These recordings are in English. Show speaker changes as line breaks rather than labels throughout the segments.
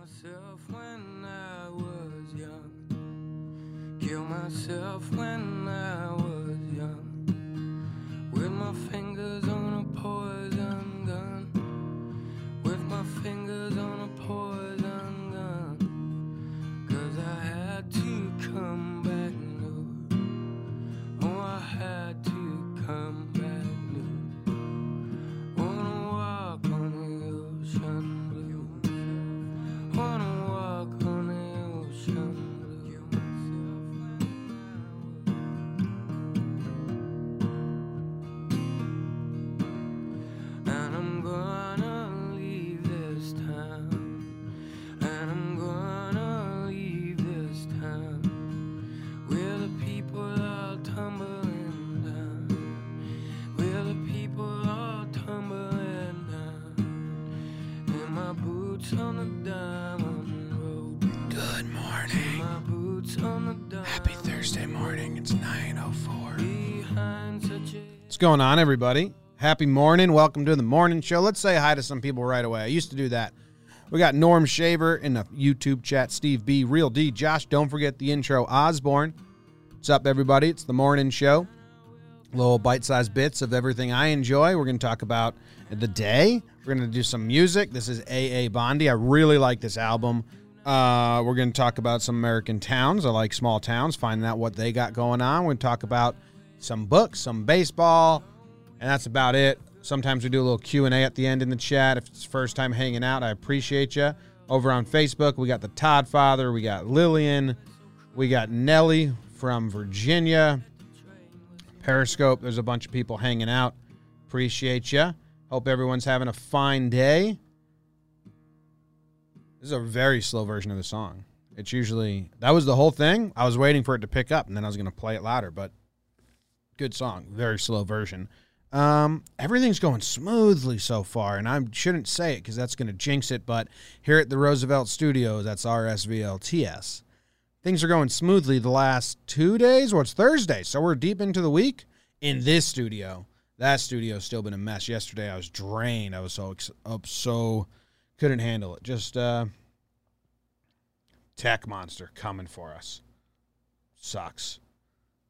myself when I was young. Kill myself when I was young. With my fingers morning. It's 9.04. What's going on, everybody? Happy morning. Welcome to the morning show. Let's say hi to some people right away. I used to do that. We got Norm Shaver in the YouTube chat, Steve B, Real D, Josh. Don't forget the intro, Osborne. What's up, everybody? It's the morning show. Little bite sized bits of everything I enjoy. We're going to talk about the day. We're going to do some music. This is AA Bondy. I really like this album. Uh, we're going to talk about some American towns. I like small towns, finding out what they got going on. We're going to talk about some books, some baseball, and that's about it. Sometimes we do a little Q&A at the end in the chat. If it's first time hanging out, I appreciate you. Over on Facebook, we got the Todd Father, we got Lillian, we got Nellie from Virginia. Periscope, there's a bunch of people hanging out. Appreciate you. Hope everyone's having a fine day. This is a very slow version of the song. It's usually that was the whole thing. I was waiting for it to pick up, and then I was going to play it louder. But good song, very slow version. Um, everything's going smoothly so far, and I shouldn't say it because that's going to jinx it. But here at the Roosevelt Studios, that's RSVLTS. Things are going smoothly the last two days. Well, it's Thursday, so we're deep into the week in this studio. That studio's still been a mess. Yesterday, I was drained. I was so ex- up so couldn't handle it. Just uh, tech monster coming for us. Sucks.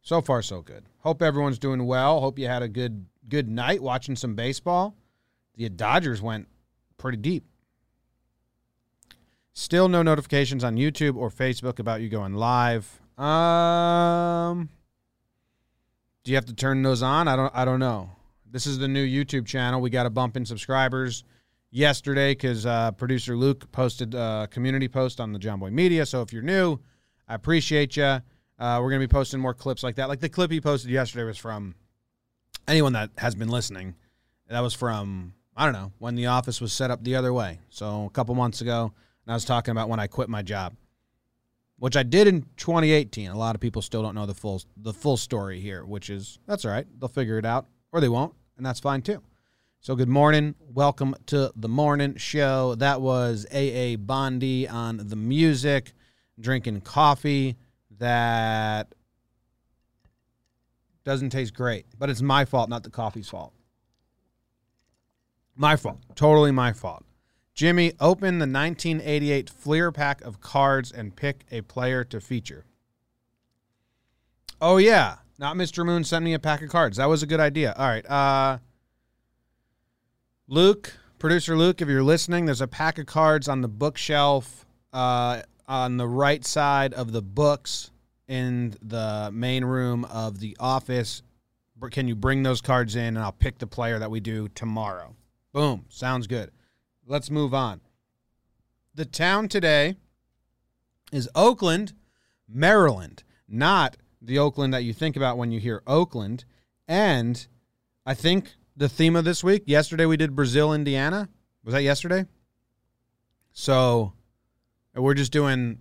So far, so good. Hope everyone's doing well. Hope you had a good good night watching some baseball. The Dodgers went pretty deep. Still no notifications on YouTube or Facebook about you going live. Um, do you have to turn those on? I don't. I don't know. This is the new YouTube channel. We got to bump in subscribers yesterday because uh, producer Luke posted a community post on the John Boy Media. So if you're new, I appreciate you. Uh, we're going to be posting more clips like that. Like the clip he posted yesterday was from anyone that has been listening. That was from, I don't know, when the office was set up the other way. So a couple months ago. And I was talking about when I quit my job, which I did in 2018. A lot of people still don't know the full the full story here, which is that's all right. They'll figure it out or they won't, and that's fine too. So, good morning. Welcome to the morning show. That was AA Bondy on the music, drinking coffee that doesn't taste great, but it's my fault, not the coffee's fault. My fault. Totally my fault. Jimmy, open the 1988 Fleer pack of cards and pick a player to feature. Oh, yeah. Not Mr. Moon sent me a pack of cards. That was a good idea. All right. Uh, Luke, producer Luke, if you're listening, there's a pack of cards on the bookshelf uh, on the right side of the books in the main room of the office. Can you bring those cards in and I'll pick the player that we do tomorrow? Boom. Sounds good. Let's move on. The town today is Oakland, Maryland, not the Oakland that you think about when you hear Oakland. And I think the theme of this week. Yesterday we did Brazil, Indiana. Was that yesterday? So we're just doing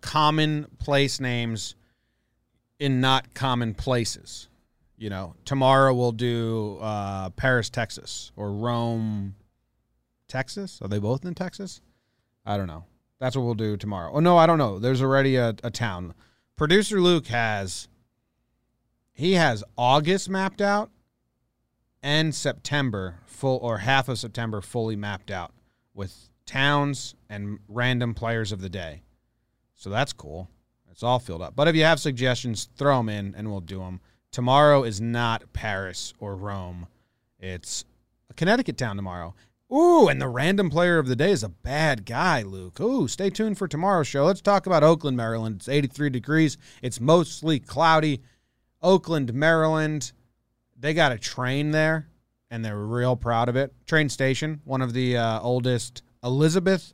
common place names in not common places. You know, tomorrow we'll do uh, Paris, Texas, or Rome, Texas. Are they both in Texas? I don't know. That's what we'll do tomorrow. Oh no, I don't know. There's already a, a town. Producer Luke has he has August mapped out and September full or half of September fully mapped out with towns and random players of the day. So that's cool. It's all filled up. But if you have suggestions, throw them in and we'll do them. Tomorrow is not Paris or Rome. It's a Connecticut town tomorrow. Ooh, and the random player of the day is a bad guy, Luke. Ooh, stay tuned for tomorrow's show. Let's talk about Oakland, Maryland. It's 83 degrees. It's mostly cloudy. Oakland, Maryland they got a train there, and they're real proud of it. Train station, one of the uh, oldest Elizabeth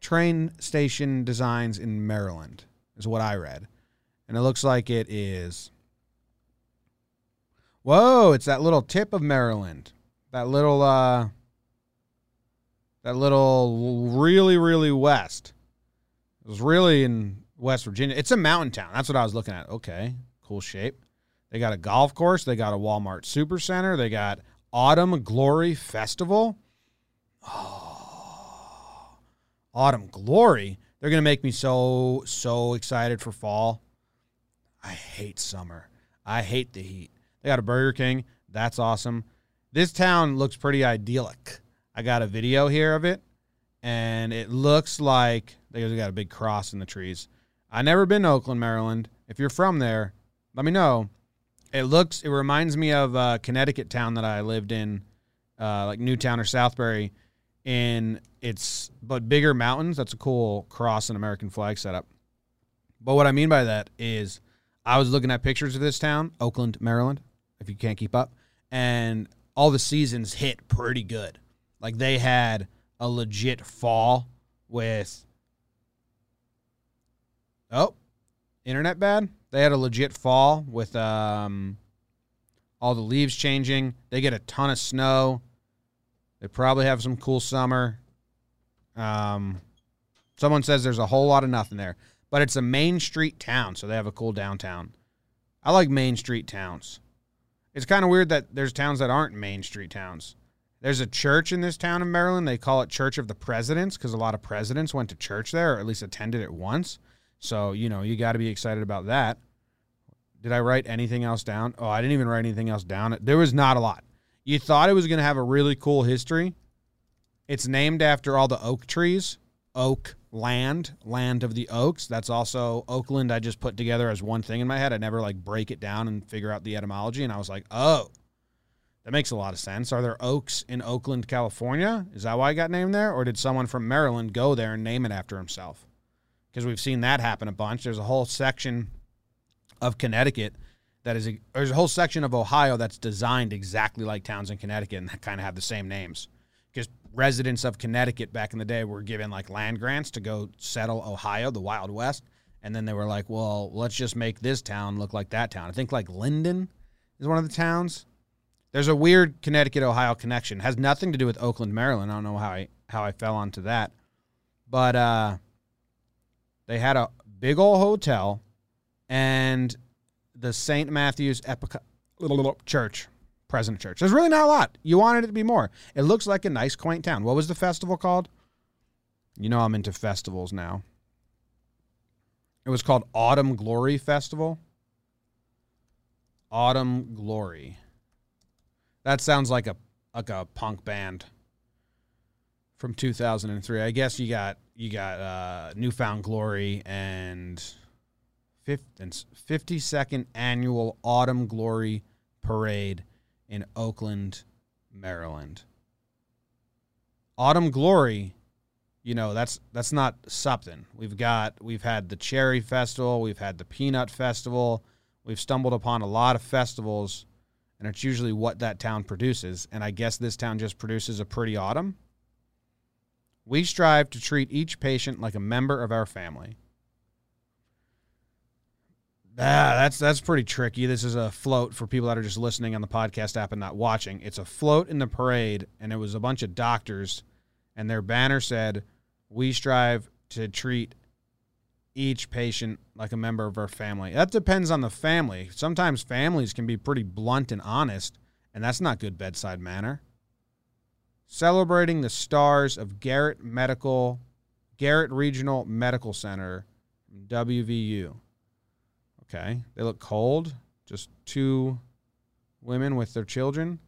train station designs in Maryland, is what I read, and it looks like it is. Whoa! It's that little tip of Maryland, that little uh, that little really really west. It was really in West Virginia. It's a mountain town. That's what I was looking at. Okay, cool shape. They got a golf course. They got a Walmart Supercenter. They got Autumn Glory Festival. Oh, Autumn Glory. They're going to make me so, so excited for fall. I hate summer. I hate the heat. They got a Burger King. That's awesome. This town looks pretty idyllic. I got a video here of it, and it looks like they got a big cross in the trees. I never been to Oakland, Maryland. If you're from there, let me know. It looks. It reminds me of a uh, Connecticut town that I lived in, uh, like Newtown or Southbury, and it's but bigger mountains. That's a cool cross and American flag setup. But what I mean by that is, I was looking at pictures of this town, Oakland, Maryland. If you can't keep up, and all the seasons hit pretty good. Like they had a legit fall with. Oh, internet bad. They had a legit fall with um, all the leaves changing. They get a ton of snow. They probably have some cool summer. Um, someone says there's a whole lot of nothing there, but it's a main street town, so they have a cool downtown. I like main street towns. It's kind of weird that there's towns that aren't main street towns. There's a church in this town in Maryland. They call it Church of the Presidents because a lot of presidents went to church there, or at least attended it once. So, you know, you got to be excited about that. Did I write anything else down? Oh, I didn't even write anything else down. There was not a lot. You thought it was going to have a really cool history. It's named after all the oak trees, oak land, land of the oaks. That's also Oakland. I just put together as one thing in my head. I never like break it down and figure out the etymology. And I was like, oh, that makes a lot of sense. Are there oaks in Oakland, California? Is that why I got named there? Or did someone from Maryland go there and name it after himself? because we've seen that happen a bunch. There's a whole section of Connecticut that is, a, there's a whole section of Ohio that's designed exactly like towns in Connecticut and that kind of have the same names. Because residents of Connecticut back in the day were given like land grants to go settle Ohio, the Wild West. And then they were like, well, let's just make this town look like that town. I think like Linden is one of the towns. There's a weird Connecticut Ohio connection. It has nothing to do with Oakland, Maryland. I don't know how I how I fell onto that. But uh they had a big old hotel and the St. Matthew's Epica- little, little church, present Church. There's really not a lot. You wanted it to be more. It looks like a nice, quaint town. What was the festival called? You know I'm into festivals now. It was called Autumn Glory Festival. Autumn Glory. That sounds like a like a punk band from 2003. I guess you got you got uh, New Found Glory and fifty second annual Autumn Glory Parade in Oakland, Maryland. Autumn Glory, you know that's that's not something. We've got we've had the Cherry Festival, we've had the Peanut Festival, we've stumbled upon a lot of festivals, and it's usually what that town produces. And I guess this town just produces a pretty autumn. We strive to treat each patient like a member of our family. Ah, that's that's pretty tricky. This is a float for people that are just listening on the podcast app and not watching. It's a float in the parade, and it was a bunch of doctors, and their banner said, "We strive to treat each patient like a member of our family." That depends on the family. Sometimes families can be pretty blunt and honest, and that's not good bedside manner celebrating the stars of Garrett Medical, Garrett Regional Medical Center, WVU. Okay, they look cold. Just two women with their children.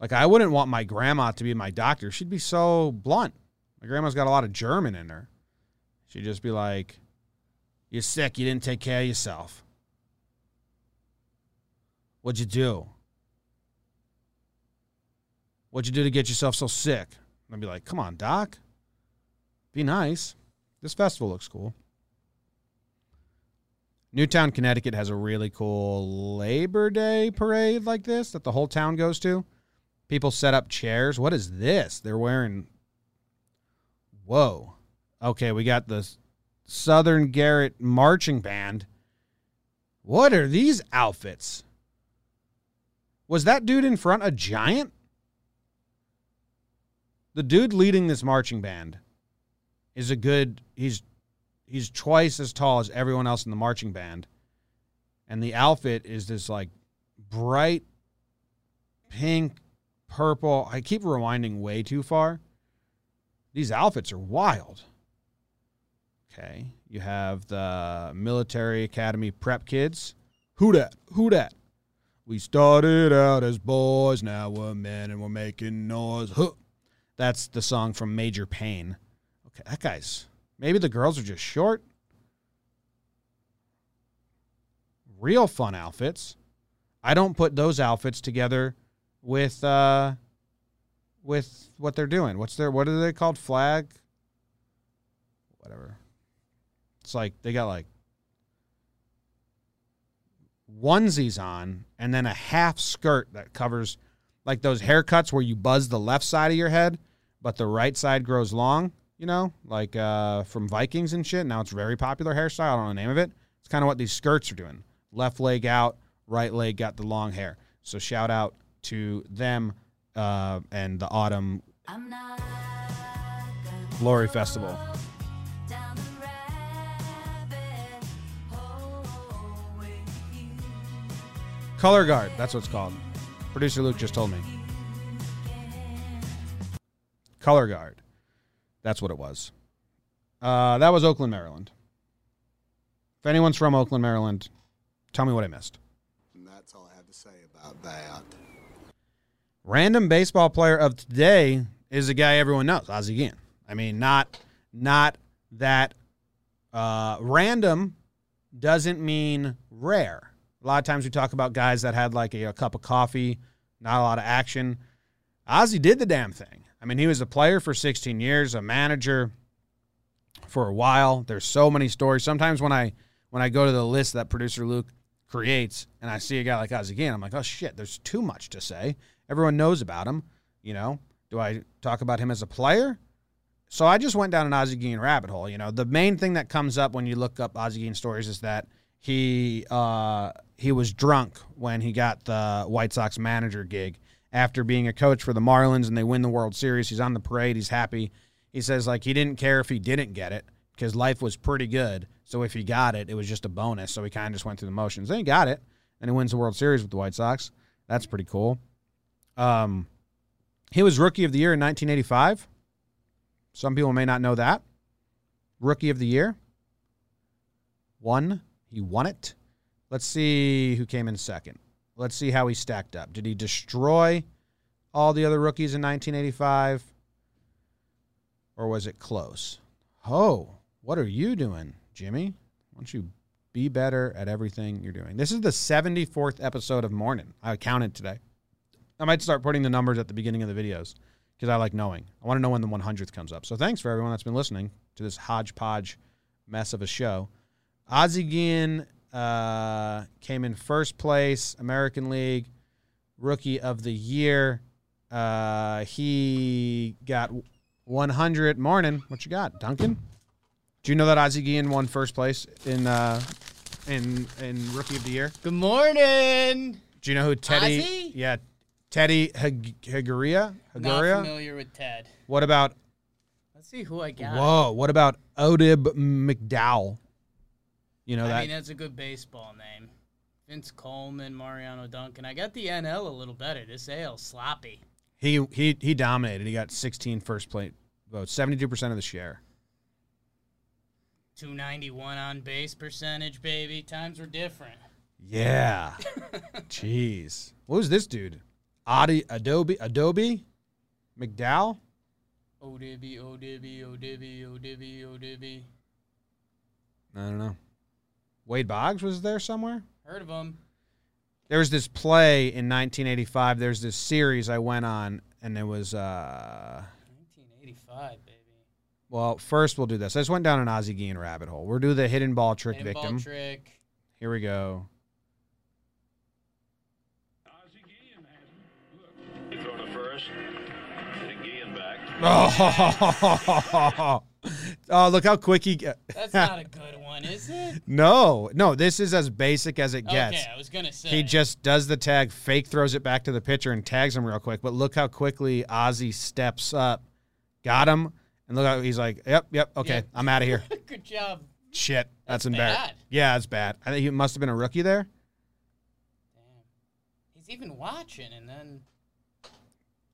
Like I wouldn't want my grandma to be my doctor. She'd be so blunt. My grandma's got a lot of German in her. She'd just be like, "You're sick. You didn't take care of yourself. What'd you do? What'd you do to get yourself so sick? And I'd be like, Come on, doc. Be nice. This festival looks cool. Newtown, Connecticut has a really cool Labor Day parade like this that the whole town goes to. People set up chairs. What is this? They're wearing. Whoa. Okay, we got the Southern Garrett Marching Band. What are these outfits? Was that dude in front a giant? the dude leading this marching band is a good he's he's twice as tall as everyone else in the marching band and the outfit is this like bright pink purple i keep rewinding way too far these outfits are wild okay you have the military academy prep kids who dat who dat we started out as boys now we're men and we're making noise huh. That's the song from Major Payne. Okay, that guy's. Maybe the girls are just short. Real fun outfits. I don't put those outfits together with uh, with what they're doing. What's their what are they called? Flag. Whatever. It's like they got like onesies on and then a half skirt that covers like those haircuts where you buzz the left side of your head, but the right side grows long, you know, like uh, from Vikings and shit. Now it's very popular hairstyle. I don't know the name of it. It's kind of what these skirts are doing. Left leg out, right leg got the long hair. So shout out to them uh, and the autumn glory festival. Color Guard, that's what it's called. Producer Luke just told me. Color guard. That's what it was. Uh, that was Oakland, Maryland. If anyone's from Oakland, Maryland, tell me what I missed.
And that's all I have to say about that.
Random baseball player of today is a guy everyone knows, Ozzie Guillen? I mean, not not that uh, random doesn't mean rare. A lot of times we talk about guys that had like a, a cup of coffee, not a lot of action. Ozzy did the damn thing. I mean, he was a player for 16 years, a manager for a while. There's so many stories. Sometimes when I when I go to the list that producer Luke creates and I see a guy like Ozzy Guillen, I'm like, oh shit, there's too much to say. Everyone knows about him. You know, do I talk about him as a player? So I just went down an Ozzy Guillen rabbit hole. You know, the main thing that comes up when you look up Ozzy Guillen stories is that he uh, he was drunk when he got the White Sox manager gig after being a coach for the Marlins and they win the World Series. He's on the parade. He's happy. He says like he didn't care if he didn't get it because life was pretty good. So if he got it, it was just a bonus. So he kind of just went through the motions. Then he got it, and he wins the World Series with the White Sox. That's pretty cool. Um, he was Rookie of the Year in 1985. Some people may not know that. Rookie of the Year. One he won it. Let's see who came in second. Let's see how he stacked up. Did he destroy all the other rookies in 1985? Or was it close? Oh, what are you doing, Jimmy? Why don't you be better at everything you're doing? This is the 74th episode of Morning. I counted today. I might start putting the numbers at the beginning of the videos because I like knowing. I want to know when the 100th comes up. So thanks for everyone that's been listening to this hodgepodge mess of a show. Ozzie Guillen uh, came in first place, American League Rookie of the Year. Uh, he got 100. Morning, what you got, Duncan? Do you know that Ozzie Guillen won first place in uh, in in Rookie of the Year?
Good morning.
Do you know who Teddy? Yeah, Teddy Higuera.
Higuera. Not familiar with Ted.
What about?
Let's see who I got.
Whoa! What about Oddibe McDowell? You know, I that,
mean, that's a good baseball name. Vince Coleman, Mariano Duncan. I got the NL a little better. This AL sloppy.
He he he dominated. He got 16 first plate votes, 72 percent of the share.
291 on base percentage, baby. Times were different.
Yeah. Jeez. What was this dude? Adi, Adobe Adobe McDowell.
Odibby, Odibby, Odibby, Odibby,
Odibby. I don't know. Wade Boggs was there somewhere.
Heard of him.
There was this play in 1985. There's this series I went on,
and it was. Uh, 1985, baby. Well,
first we'll do this. I just went down an Ozzie Guillen rabbit hole. We'll do the hidden ball trick hidden victim. Ball trick. Here we go. Oh. Oh, look how quick he.
Get. That's not a good one, is it?
No, no. This is as basic as it gets.
Okay, I was gonna say
he just does the tag, fake throws it back to the pitcher, and tags him real quick. But look how quickly Ozzy steps up, got him, and look how he's like, "Yep, yep, okay, I'm out of here."
good job.
Shit, that's, that's embarrassing. Bad. Yeah, it's bad. I think he must have been a rookie there.
he's even watching, and then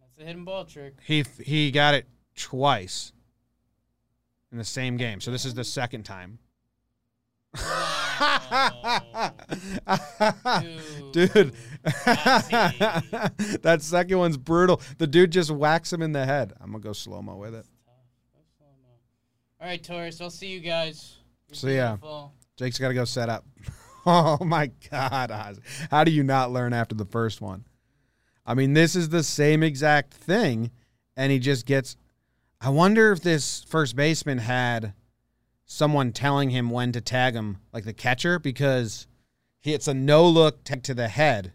that's a hidden ball trick.
He he got it twice in the same game. So this is the second time. Oh, dude, dude. that second one's brutal. The dude just whacks him in the head. I'm gonna go slow mo with it.
All right, Taurus. I'll see you guys. You're see
ya. Jake's got to go set up. oh my God, How do you not learn after the first one? I mean, this is the same exact thing, and he just gets I wonder if this first baseman had someone telling him when to tag him, like the catcher, because he, hits a no look tag to the head.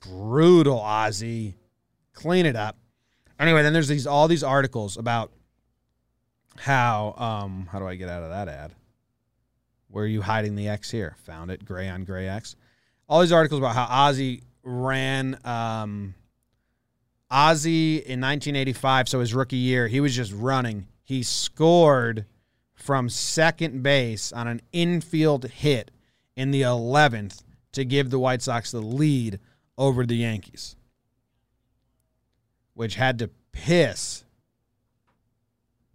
Brutal, Ozzy. Clean it up. Anyway, then there's these all these articles about how um how do I get out of that ad? Where are you hiding the X here? Found it, gray on gray X. All these articles about how Ozzy ran um Ozzy in 1985, so his rookie year, he was just running. He scored from second base on an infield hit in the 11th to give the White Sox the lead over the Yankees, which had to piss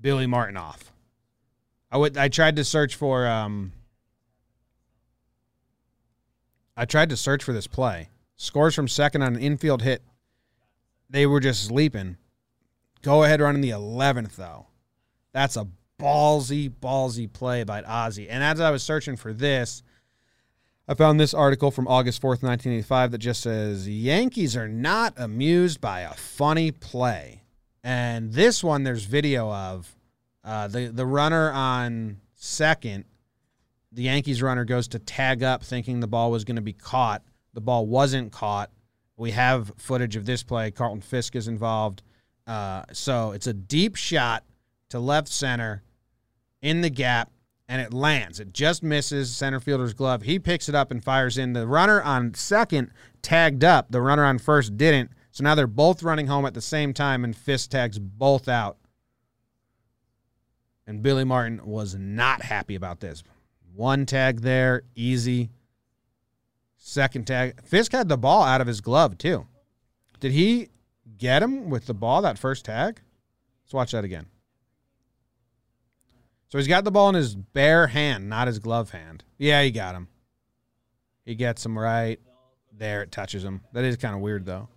Billy Martin off. I would I tried to search for um I tried to search for this play. Scores from second on an infield hit they were just sleeping. Go ahead running the 11th, though. That's a ballsy, ballsy play by Ozzy. And as I was searching for this, I found this article from August 4th, 1985, that just says Yankees are not amused by a funny play. And this one, there's video of uh, the, the runner on second. The Yankees runner goes to tag up thinking the ball was going to be caught. The ball wasn't caught. We have footage of this play. Carlton Fisk is involved. Uh, so it's a deep shot to left center in the gap, and it lands. It just misses center fielder's glove. He picks it up and fires in. The runner on second tagged up. The runner on first didn't. So now they're both running home at the same time, and Fisk tags both out. And Billy Martin was not happy about this. One tag there, easy. Second tag. Fisk had the ball out of his glove, too. Did he get him with the ball that first tag? Let's watch that again. So he's got the ball in his bare hand, not his glove hand. Yeah, he got him. He gets him right there. It touches him. That is kind of weird, though.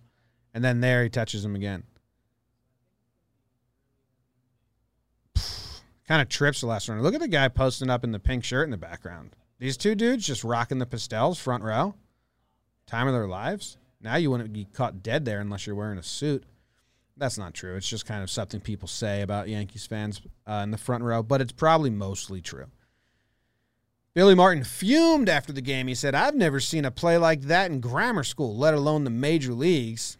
And then there he touches him again. kind of trips the last runner. Look at the guy posting up in the pink shirt in the background. These two dudes just rocking the pastels front row time of their lives. Now you wouldn't be caught dead there unless you're wearing a suit. That's not true. It's just kind of something people say about Yankees fans uh, in the front row, but it's probably mostly true. Billy Martin fumed after the game. He said, I've never seen a play like that in grammar school, let alone the major leagues.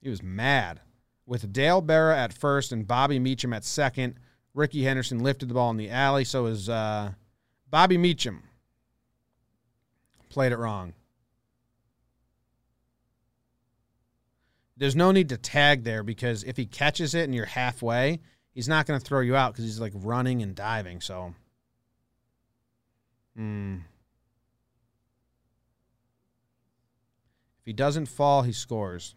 He was mad. With Dale Berra at first and Bobby Meacham at second, Rickey Henderson lifted the ball in the alley. So is uh, Bobby Meacham played it wrong. There's no need to tag there because if he catches it and you're halfway, he's not going to throw you out because he's like running and diving. So, hmm. if he doesn't fall, he scores.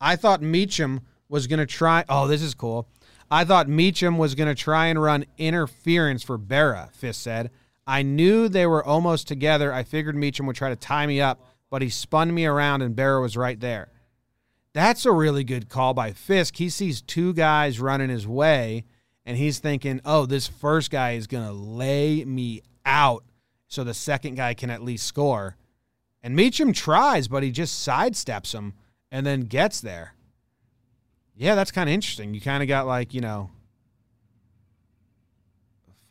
I thought Meacham was going to try. Oh, this is cool. I thought Meacham was going to try and run interference for Berra, Fisk said. I knew they were almost together. I figured Meacham would try to tie me up, but he spun me around and Berra was right there. That's a really good call by Fisk. He sees two guys running his way, and he's thinking, oh, this first guy is going to lay me out so the second guy can at least score. And Meacham tries, but he just sidesteps him and then gets there. Yeah, that's kind of interesting. You kind of got like, you know,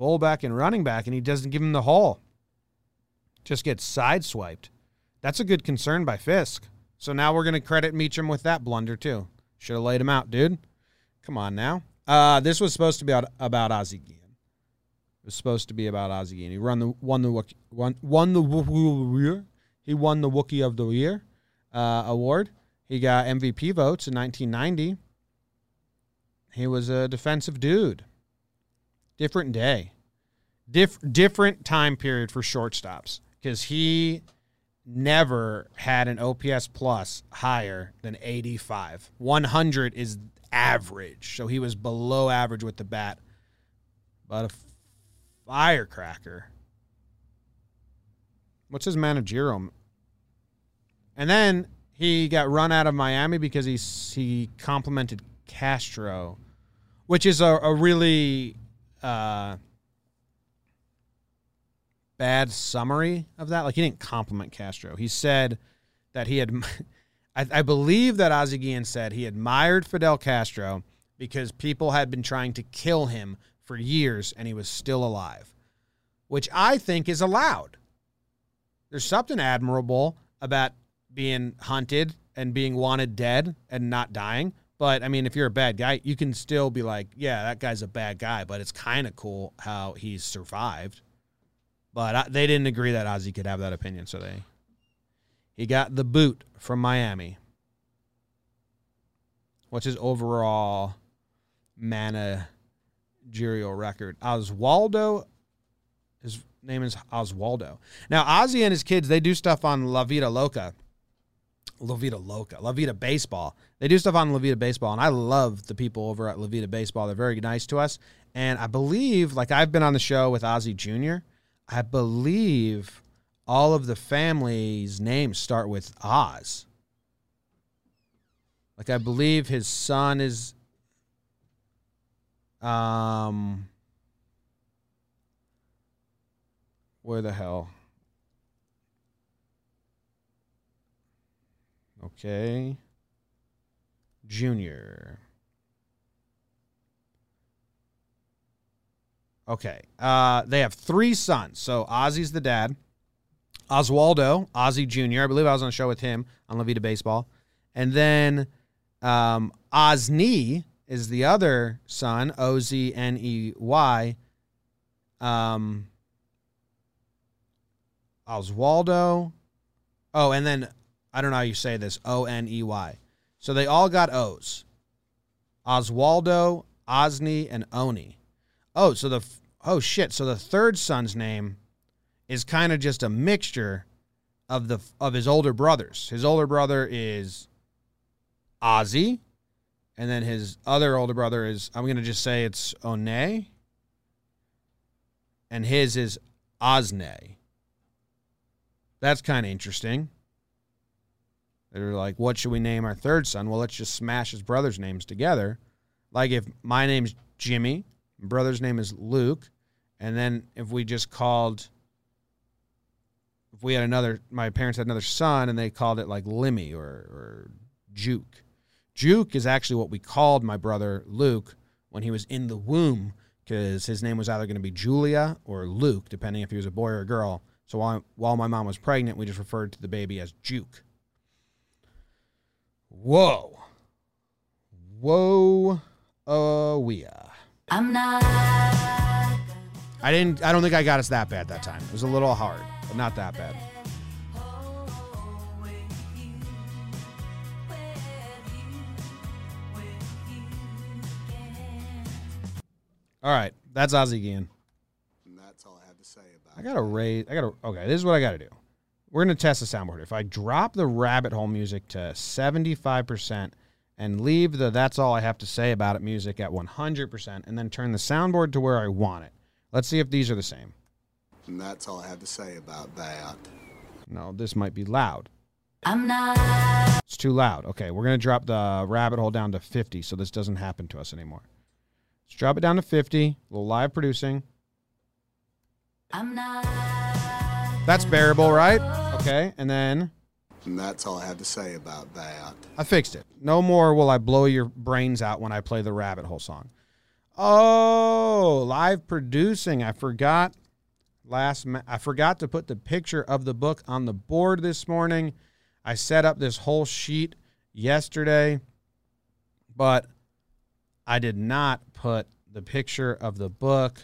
fullback and running back, and he doesn't give him the hole. Just gets sideswiped. That's a good concern by Fisk. So now we're going to credit Meacham with that blunder, too. Should have laid him out, dude. Come on now. Uh, this was supposed to be about, about Ozzie Guillen. It was supposed to be about Ozzie Guillen. He run the, won the won, won, won the he won the Wookie of the Year uh, award. He got MVP votes in 1990. He was a defensive dude. Different day different time period for shortstops because he never had an OPS plus higher than 85. 100 is average. So he was below average with the bat. But a firecracker. What's his managerial? And then he got run out of Miami because he he complimented Castro, which is a, a really uh, bad summary of that. Like he didn't compliment Castro. He said that he had, I, I believe that Ozzie Guillen said he admired Fidel Castro because people had been trying to kill him for years and he was still alive, which I think is allowed. There's something admirable about being hunted and being wanted dead and not dying. But I mean, if you're a bad guy, you can still be like, yeah, that guy's a bad guy, but it's kind of cool how he's survived. But I, they didn't agree that Ozzy could have that opinion, so they he got the boot from Miami. What's his overall managerial record? Oswaldo. His name is Oswaldo. Now Ozzy and his kids they do stuff on La Vida Loca. La Vida Loca, La Vida Baseball. They do stuff on La Vida Baseball, and I love the people over at La Vida Baseball. They're very nice to us. And I believe, like, I've been on the show with Ozzy Jr., I believe all of the family's names start with Oz. Like I believe his son is um where the hell? Okay. Junior. Okay. Uh, they have three sons. So Ozzy's the dad. Oswaldo, Ozzy Jr. I believe I was on a show with him on La Vida Baseball. And then um, is the other son, O Z N E Y. Um, Oswaldo. Oh, and then I don't know how you say this O N E Y. So they all got O's Oswaldo, Ozney, and Oney. Oh, so the oh shit. So the third son's name is kind of just a mixture of the of his older brothers. His older brother is Ozzy, and then his other older brother is I'm gonna just say it's One, and his is Osne. That's kind of interesting. They're like, what should we name our third son? Well, let's just smash his brothers' names together. Like if my name's Jimmy brother's name is Luke. And then if we just called, if we had another, my parents had another son and they called it like Limmy or, or Juke. Juke is actually what we called my brother Luke when he was in the womb because his name was either going to be Julia or Luke, depending if he was a boy or a girl. So while, while my mom was pregnant, we just referred to the baby as Juke. Whoa. Whoa, oh, are. I'm not. I didn't. I don't think I got us that bad that time. It was a little hard, but not that bad. All right, that's Ozzy Guillen.
And that's all I have to say about. I
gotta raise. I gotta. Okay, this is what I gotta do. We're gonna test the soundboard. If I drop the rabbit hole music to seventy-five percent and leave the that's all I have to say about it music at 100% and then turn the soundboard to where I want it. Let's see if these are the same.
And that's all I have to say about that.
No, this might be loud. I'm not. It's too loud. Okay, we're going to drop the rabbit hole down to 50 so this doesn't happen to us anymore. Let's drop it down to 50. A little live producing. I'm not. That's bearable, right? Okay, and then.
And that's all I have to say about that.
I fixed it. No more will I blow your brains out when I play the rabbit hole song. Oh, live producing. I forgot last ma- I forgot to put the picture of the book on the board this morning. I set up this whole sheet yesterday, but I did not put the picture of the book.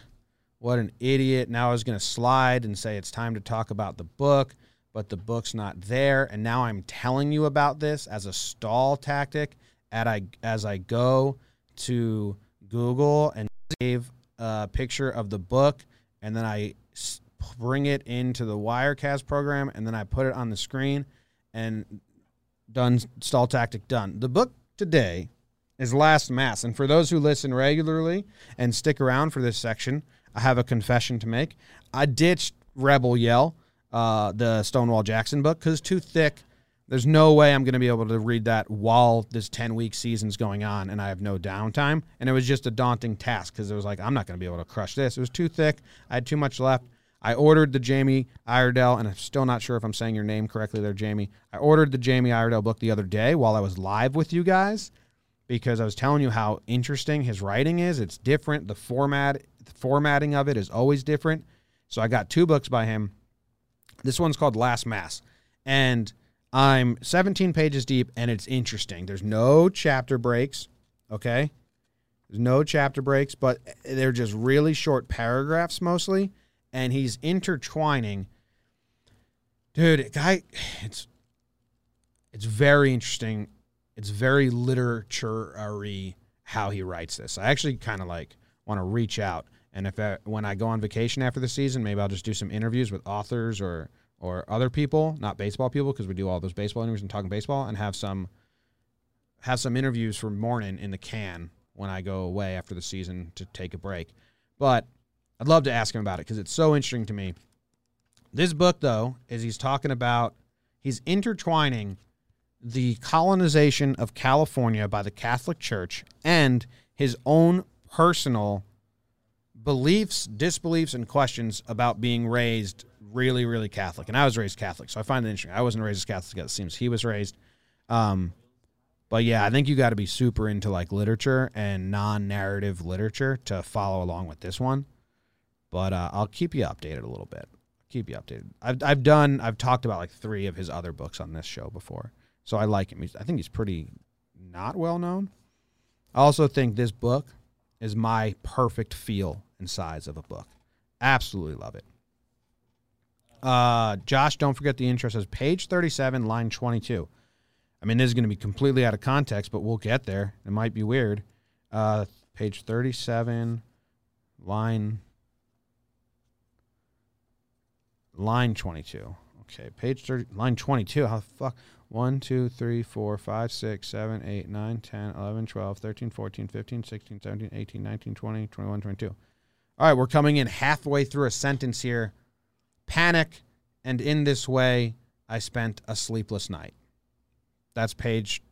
What an idiot. Now I was going to slide and say it's time to talk about the book but the book's not there. And now I'm telling you about this as a stall tactic at I, as I go to Google and save a picture of the book. And then I bring it into the Wirecast program and then I put it on the screen and done stall tactic done. The book today is Last Mass. And for those who listen regularly and stick around for this section, I have a confession to make. I ditched Rebel Yell uh, the Stonewall Jackson book because too thick. There's no way I'm going to be able to read that while this 10 week season's going on and I have no downtime. And it was just a daunting task because it was like, I'm not going to be able to crush this. It was too thick. I had too much left. I ordered the Jamie Iredell, and I'm still not sure if I'm saying your name correctly there, Jamie. I ordered the Jamie Iredell book the other day while I was live with you guys because I was telling you how interesting his writing is. It's different. The format, the formatting of it is always different. So I got two books by him. This one's called Last Mass. And I'm 17 pages deep and it's interesting. There's no chapter breaks, okay? There's no chapter breaks, but they're just really short paragraphs mostly. And he's intertwining. Dude, guy, it's it's very interesting. It's very literature how he writes this. I actually kind of like want to reach out and if I, uh, when I go on vacation after the season, maybe I'll just do some interviews with authors or or other people, not baseball people, because we do all those baseball interviews and talking baseball, and have some have some interviews for morning in the can when I go away after the season to take a break. But I'd love to ask him about it because it's so interesting to me. This book, though, is he's talking about he's intertwining the colonization of California by the Catholic Church and his own personal beliefs, disbeliefs, and questions about being raised really, really Catholic. And I was raised Catholic, so I find it interesting. I wasn't raised as Catholic. It seems he was raised. Um, but yeah, I think you got to be super into like literature and non-narrative literature to follow along with this one. But uh, I'll keep you updated a little bit. Keep you updated. I've I've done I've talked about like three of his other books on this show before, so I like him. He's, I think he's pretty not well known. I also think this book is my perfect feel and size of a book. Absolutely love it. Uh, Josh, don't forget the intro says page 37, line 22. I mean, this is going to be completely out of context, but we'll get there. It might be weird. Uh, page 37, line line 22. Okay, page 30, line 22. How the fuck? 1, 2, 3, 4, 5, 6, 7, 8, 9, 10, 11, 12, 13, 14, 15, 16, 17, 18, 19, 20, 21, 22 all right, we're coming in halfway through a sentence here. Panic, and in this way, I spent a sleepless night. That's page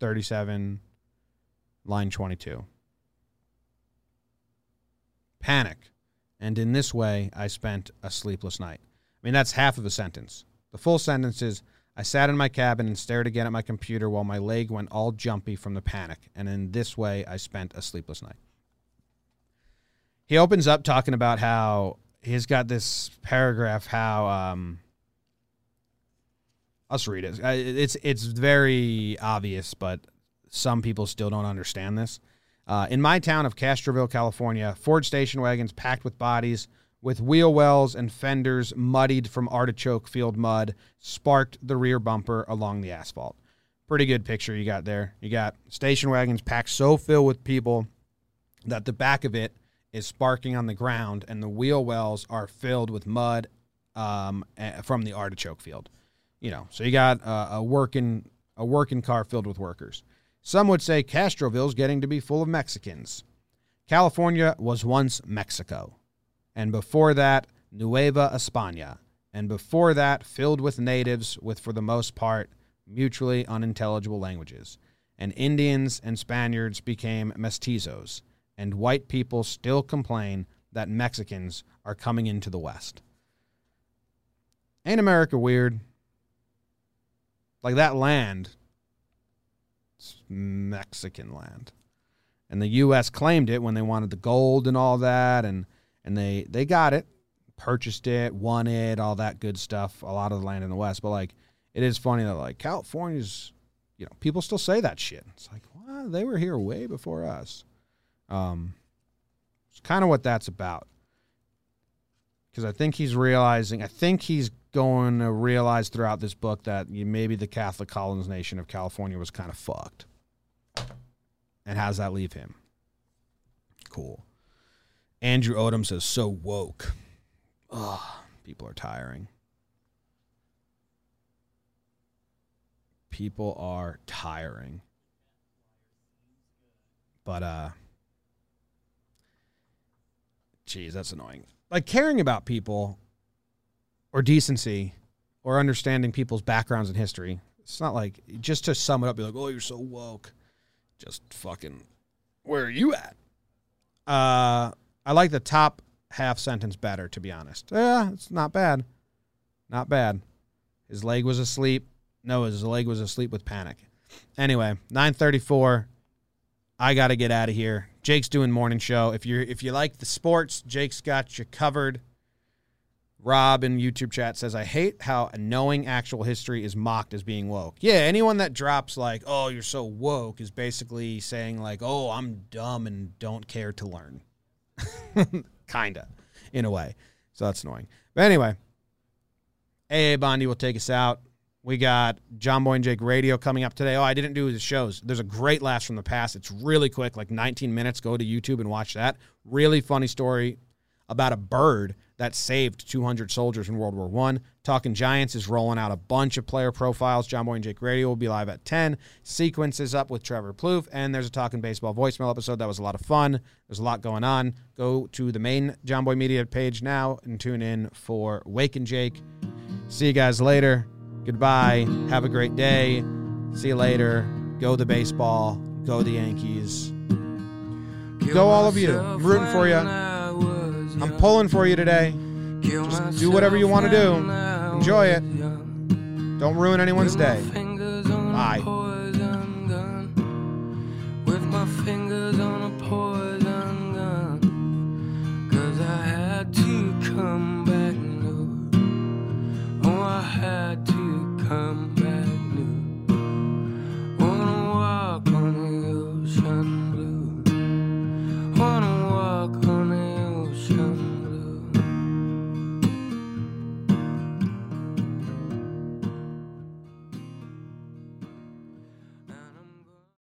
37, line 22. Panic, and in this way, I spent a sleepless night. I mean, that's half of a sentence. The full sentence is I sat in my cabin and stared again at my computer while my leg went all jumpy from the panic, and in this way, I spent a sleepless night he opens up talking about how he's got this paragraph how um I'll just read it. It's it's very obvious, but some people still don't understand this. Uh, in my town of Castroville, California, Ford station wagons packed with bodies, with wheel wells and fenders muddied from artichoke field mud, sparked the rear bumper along the asphalt. Pretty good picture you got there. You got station wagons packed so filled with people that the back of it is sparking on the ground, and the wheel wells are filled with mud um, from the artichoke field. You know, so you got a working a working car filled with workers. Some would say Castroville's getting to be full of Mexicans. California was once Mexico, and before that, Nueva España, and before that, filled with natives with, for the most part, mutually unintelligible languages. And Indians and Spaniards became mestizos and white people still complain that Mexicans are coming into the West. Ain't America weird? Like that land, it's Mexican land. And the U.S. claimed it when they wanted the gold and all that, and, and they, they got it, purchased it, won it, all that good stuff, a lot of the land in the West. But like, it is funny that like California's, you know, people still say that shit. It's like, wow, well, they were here way before us. Um, it's kind of what that's about. Because I think he's realizing, I think he's going to realize throughout this book that maybe the Catholic colonization of California was kind of fucked. And how does that leave him? Cool. Andrew Odom says, so woke. Ugh, people are tiring. People are tiring. But, uh, geez, that's annoying. Like caring about people or decency or understanding people's backgrounds and history. It's not like just to sum it up, be like, oh, you're so woke. Just fucking, where are you at? Uh, I like the top half sentence better, to be honest. Yeah, it's not bad. Not bad. His leg was asleep. No, his leg was asleep with panic. Anyway, 934. I got to get out of here. Jake's doing morning show. If you if you like the sports, Jake's got you covered. Rob in YouTube chat says, I hate how knowing actual history is mocked as being woke. Yeah, anyone that drops like, oh, you're so woke is basically saying like, oh, I'm dumb and don't care to learn. Kinda, in a way. So that's annoying. But anyway, AA Bondy will take us out. We got Jomboy and Jake Radio coming up today. Oh, I didn't do the shows. There's a great Laughs from the Past. It's really quick, like 19 minutes. Go to YouTube and watch that. Really funny story about a bird that saved 200 soldiers in World War One. Talking Giants is rolling out a bunch of player profiles. Jomboy and Jake Radio will be live at 10. Sequence is up with Trevor Plouffe, and there's a Talking Baseball voicemail episode that was a lot of fun. There's a lot going on. Go to the main Jomboy Media page now and tune in for Wake and Jake. See you guys later. Goodbye. Have a great day. See you later. Go the baseball. Go the Yankees. Go all of you. I'm rooting for you. I'm pulling for you today. Just do whatever you want to do. Enjoy it. Don't ruin anyone's day. Bye. come